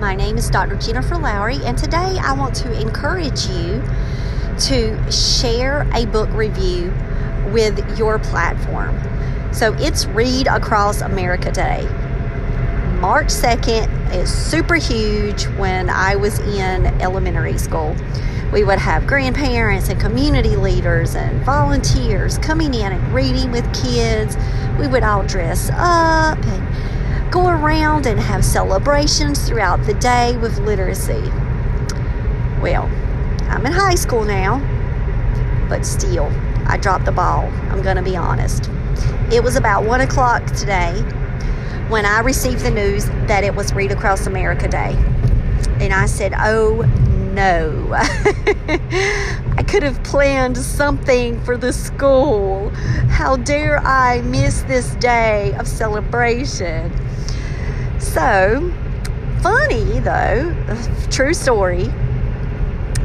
My name is Dr. Jennifer Lowry, and today I want to encourage you to share a book review with your platform. So it's Read Across America Day. March 2nd is super huge when I was in elementary school. We would have grandparents and community leaders and volunteers coming in and reading with kids. We would all dress up and go around and have celebrations throughout the day with literacy. Well, I'm in high school now, but still, I dropped the ball. I'm going to be honest. It was about 1 o'clock today when I received the news that it was Read Across America Day. And I said, oh no. I could have planned something for the school. How dare I miss this day of celebration? So, funny though, true story.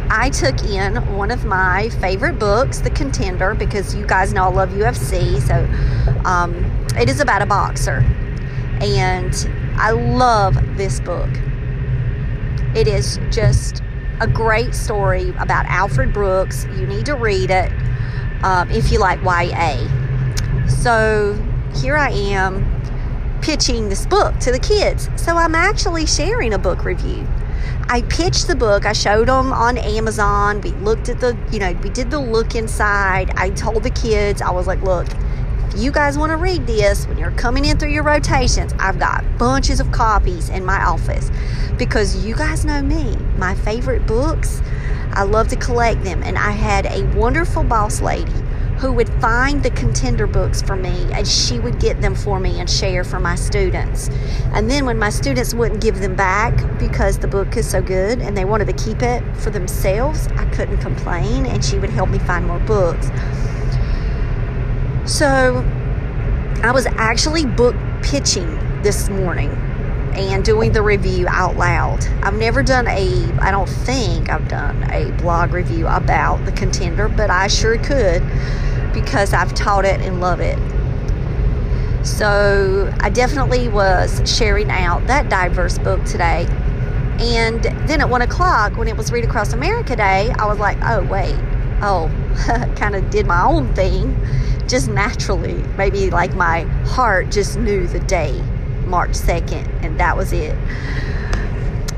I took in one of my favorite books, The Contender, because you guys know I love UFC. So, um, it is about a boxer. And I love this book. It is just a great story about Alfred Brooks. You need to read it um, if you like YA. So, here I am pitching this book to the kids. So I'm actually sharing a book review. I pitched the book. I showed them on Amazon. We looked at the, you know, we did the look inside. I told the kids, I was like, look, if you guys want to read this when you're coming in through your rotations, I've got bunches of copies in my office because you guys know me. My favorite books, I love to collect them. And I had a wonderful boss lady who would find the contender books for me and she would get them for me and share for my students. And then when my students wouldn't give them back because the book is so good and they wanted to keep it for themselves, I couldn't complain and she would help me find more books. So I was actually book pitching this morning and doing the review out loud. I've never done a, I don't think I've done a blog review about the contender, but I sure could because I've taught it and love it. So I definitely was sharing out that diverse book today. And then at one o'clock, when it was Read Across America Day, I was like, oh, wait, oh, kind of did my own thing just naturally. Maybe like my heart just knew the day, March 2nd, and that was it.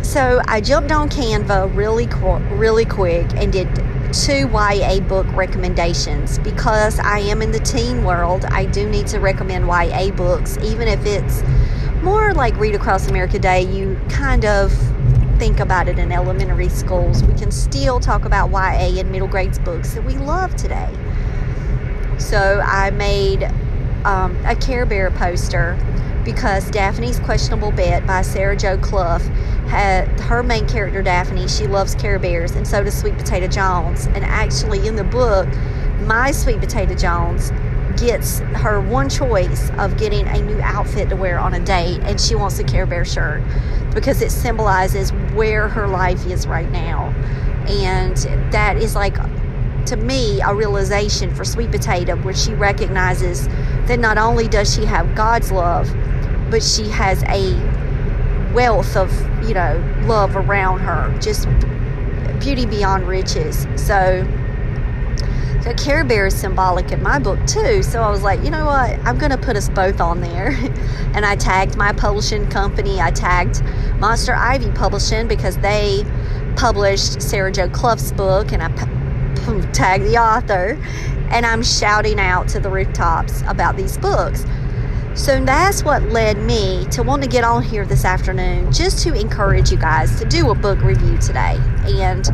So I jumped on Canva really, really quick and did two YA book recommendations because I am in the teen world. I do need to recommend YA books, even if it's more like Read Across America Day. You kind of think about it in elementary schools. We can still talk about YA and middle grades books that we love today. So I made um, a Care Bear poster because Daphne's Questionable Bet by Sarah Jo Clough had her main character Daphne, she loves Care Bears, and so does Sweet Potato Jones. And actually, in the book, my Sweet Potato Jones gets her one choice of getting a new outfit to wear on a date, and she wants a Care Bear shirt because it symbolizes where her life is right now. And that is like, to me, a realization for Sweet Potato where she recognizes that not only does she have God's love, but she has a wealth of, you know, love around her. Just beauty beyond riches. So The Care Bear is symbolic in my book too. So I was like, you know what? I'm going to put us both on there. and I tagged my publishing company. I tagged Monster Ivy Publishing because they published Sarah Jo Clough's book, and I p- tagged the author. And I'm shouting out to the rooftops about these books. So that's what led me to want to get on here this afternoon just to encourage you guys to do a book review today and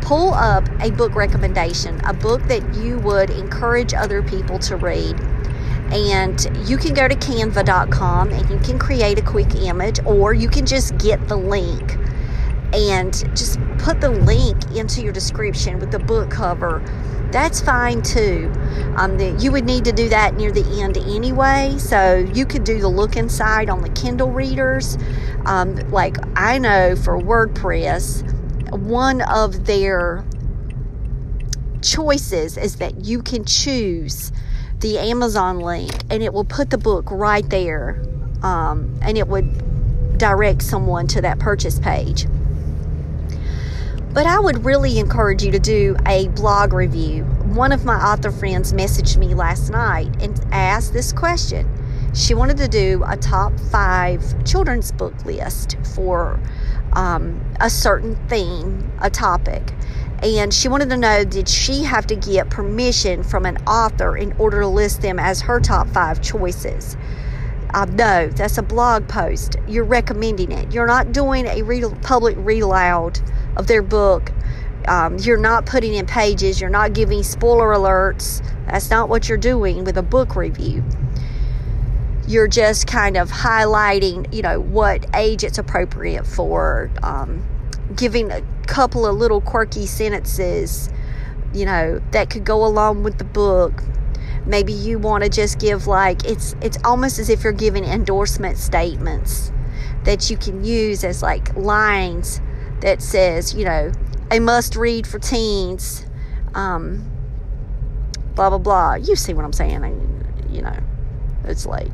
pull up a book recommendation, a book that you would encourage other people to read. And you can go to canva.com and you can create a quick image, or you can just get the link and just put the link into your description with the book cover that's fine too. Um, the, you would need to do that near the end anyway, so you could do the look inside on the Kindle readers. Um, like I know for WordPress, one of their choices is that you can choose the Amazon link and it will put the book right there um, and it would direct someone to that purchase page. But I would really encourage you to do a blog review. One of my author friends messaged me last night and asked this question. She wanted to do a top five children's book list for um, a certain theme, a topic. And she wanted to know did she have to get permission from an author in order to list them as her top five choices? Uh, no, that's a blog post. You're recommending it. You're not doing a read, public read aloud of their book. Um, you're not putting in pages. You're not giving spoiler alerts. That's not what you're doing with a book review. You're just kind of highlighting, you know, what age it's appropriate for, um, giving a couple of little quirky sentences, you know, that could go along with the book. Maybe you want to just give like it's it's almost as if you're giving endorsement statements that you can use as like lines that says, you know, a must read for teens, um, blah, blah, blah. You see what I'm saying? I, you know, it's late.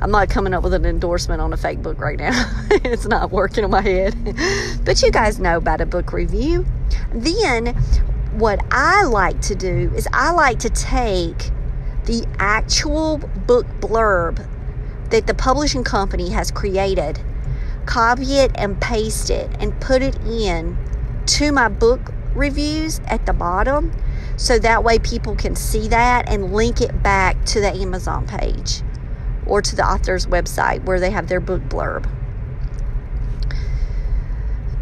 I'm not coming up with an endorsement on a fake book right now. it's not working in my head. but you guys know about a book review. Then, what I like to do is I like to take the actual book blurb that the publishing company has created copy it and paste it and put it in to my book reviews at the bottom so that way people can see that and link it back to the Amazon page or to the author's website where they have their book blurb.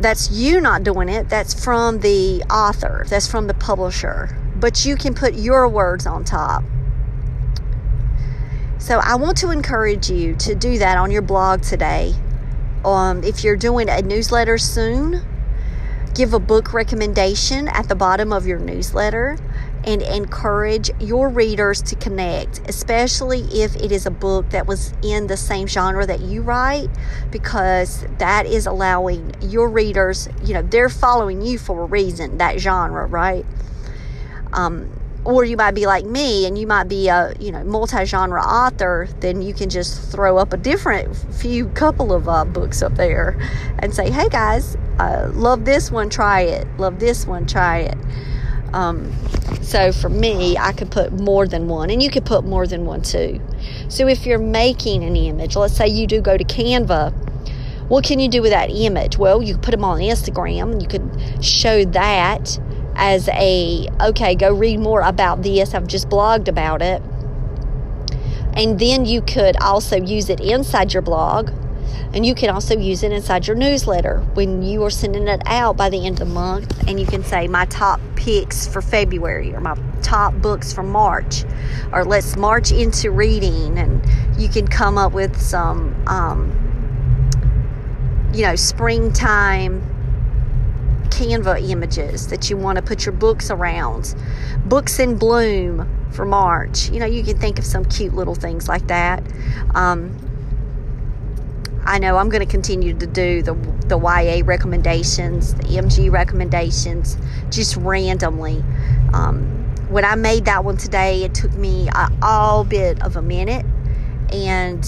That's you not doing it, that's from the author, that's from the publisher, but you can put your words on top. So I want to encourage you to do that on your blog today um, if you're doing a newsletter soon, give a book recommendation at the bottom of your newsletter and encourage your readers to connect, especially if it is a book that was in the same genre that you write, because that is allowing your readers, you know, they're following you for a reason, that genre, right? Um, or you might be like me and you might be a you know multi-genre author then you can just throw up a different few couple of uh, books up there and say hey guys uh, love this one try it. Love this one try it. Um, so for me i could put more than one and you could put more than one too. So if you're making an image let's say you do go to canva what can you do with that image? Well you could put them on instagram you could show that as a okay, go read more about this. I've just blogged about it. And then you could also use it inside your blog. And you can also use it inside your newsletter when you are sending it out by the end of the month. And you can say, my top picks for February or my top books for March. Or let's march into reading. And you can come up with some, um, you know, springtime Canva images that you want to put your books around. Books in bloom for March. You know, you can think of some cute little things like that. Um, I know I'm going to continue to do the the YA recommendations, the MG recommendations, just randomly. Um, when I made that one today, it took me a, all bit of a minute and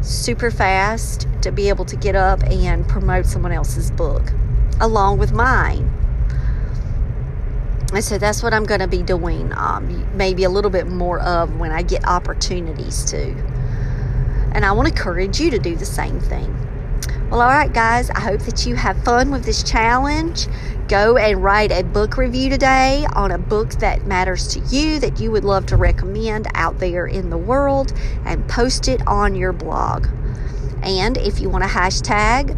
super fast to be able to get up and promote someone else's book along with mine. And so that's what I'm going to be doing, um, maybe a little bit more of when I get opportunities to. And I want to encourage you to do the same thing. Well, all right, guys, I hope that you have fun with this challenge. Go and write a book review today on a book that matters to you that you would love to recommend out there in the world and post it on your blog. And if you want to hashtag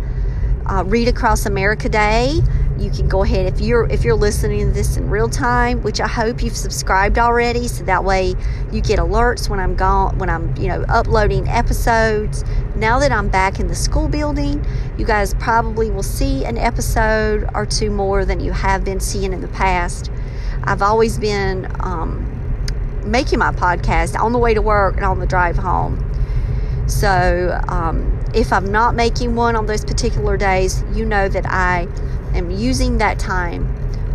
uh, Read Across America Day, you can go ahead if you're if you're listening to this in real time which i hope you've subscribed already so that way you get alerts when i'm gone when i'm you know uploading episodes. Now that i'm back in the school building you guys probably will see an episode or two more than you have been seeing in the past. I've always been um, making my podcast on the way to work and on the drive home so um, if i'm not making one on those particular days you know that i am using that time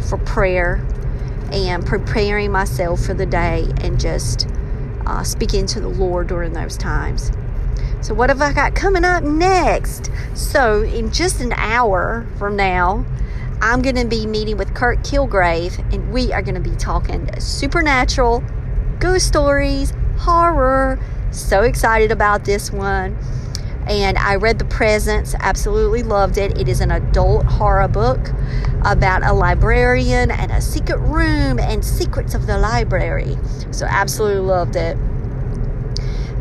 for prayer and preparing myself for the day and just uh, speaking to the Lord during those times. So, what have I got coming up next? So, in just an hour from now, I'm going to be meeting with Kurt Kilgrave, and we are going to be talking supernatural, ghost stories, horror. So excited about this one and I read The Presence, absolutely loved it. It is an adult horror book about a librarian and a secret room and secrets of the library. So, absolutely loved it.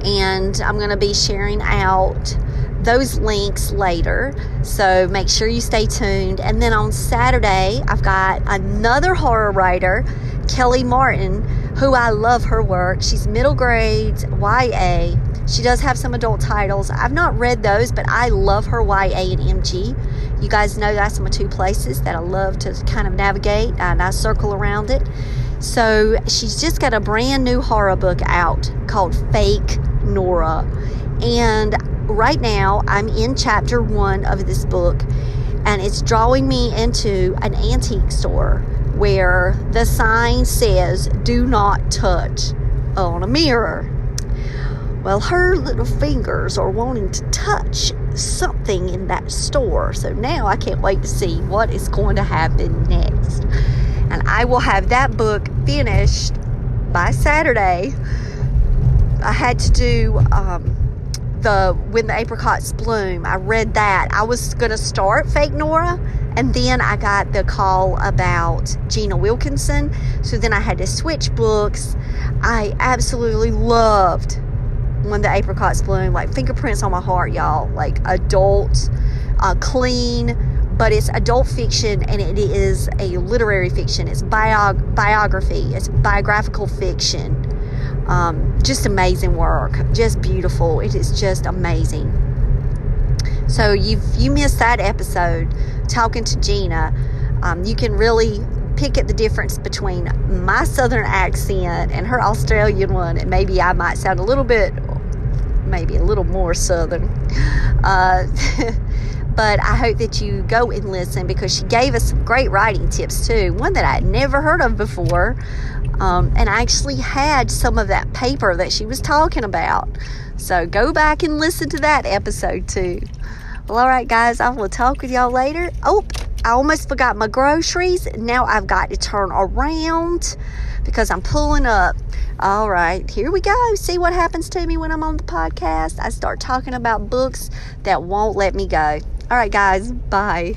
And I'm going to be sharing out those links later. So make sure you stay tuned. And then on Saturday, I've got another horror writer, Kelly Martin, who I love her work. She's middle grades, YA she does have some adult titles. I've not read those, but I love her YA and MG. You guys know that's my two places that I love to kind of navigate and I circle around it. So she's just got a brand new horror book out called Fake Nora. And right now I'm in chapter one of this book and it's drawing me into an antique store where the sign says do not touch on a mirror well, her little fingers are wanting to touch something in that store. So now I can't wait to see what is going to happen next. And I will have that book finished by Saturday. I had to do um, the When the Apricots Bloom. I read that. I was going to start Fake Nora, and then I got the call about Gina Wilkinson. So then I had to switch books. I absolutely loved when the apricots bloom like fingerprints on my heart y'all. Like adult uh, clean but it's adult fiction and it is a literary fiction. It's biog- biography. It's biographical fiction. Um, just amazing work. Just beautiful. It is just amazing so you you missed that episode talking to gina um, you can really pick at the difference between my southern accent and her Australian one, and maybe I might sound a little bit maybe a little more southern. Uh, but I hope that you go and listen because she gave us some great writing tips too. One that I'd never heard of before. Um, and I actually had some of that paper that she was talking about. So go back and listen to that episode too. Well, all right, guys, I will talk with y'all later. Oh, I almost forgot my groceries. Now I've got to turn around because I'm pulling up. All right, here we go. See what happens to me when I'm on the podcast? I start talking about books that won't let me go. All right, guys, bye.